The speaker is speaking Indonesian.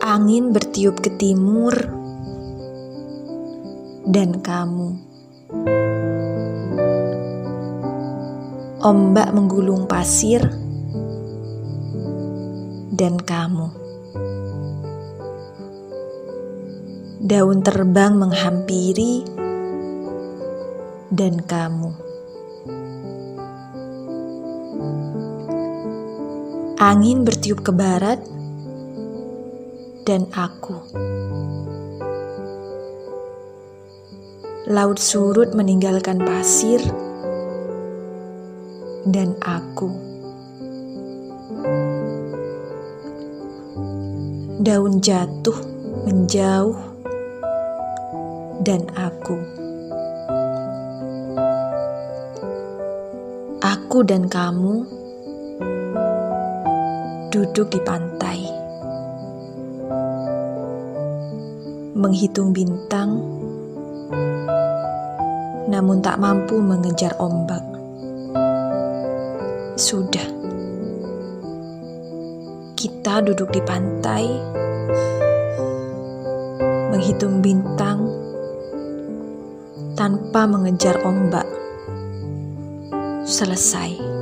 Angin bertiup ke timur, dan kamu. Ombak menggulung pasir, dan kamu. Daun terbang menghampiri, dan kamu. Angin bertiup ke barat, dan aku. Laut surut meninggalkan pasir, dan aku. Daun jatuh menjauh, dan aku. Aku dan kamu duduk di pantai. menghitung bintang, namun tak mampu mengejar ombak. Sudah, kita duduk di pantai, menghitung bintang tanpa mengejar ombak. Selesai.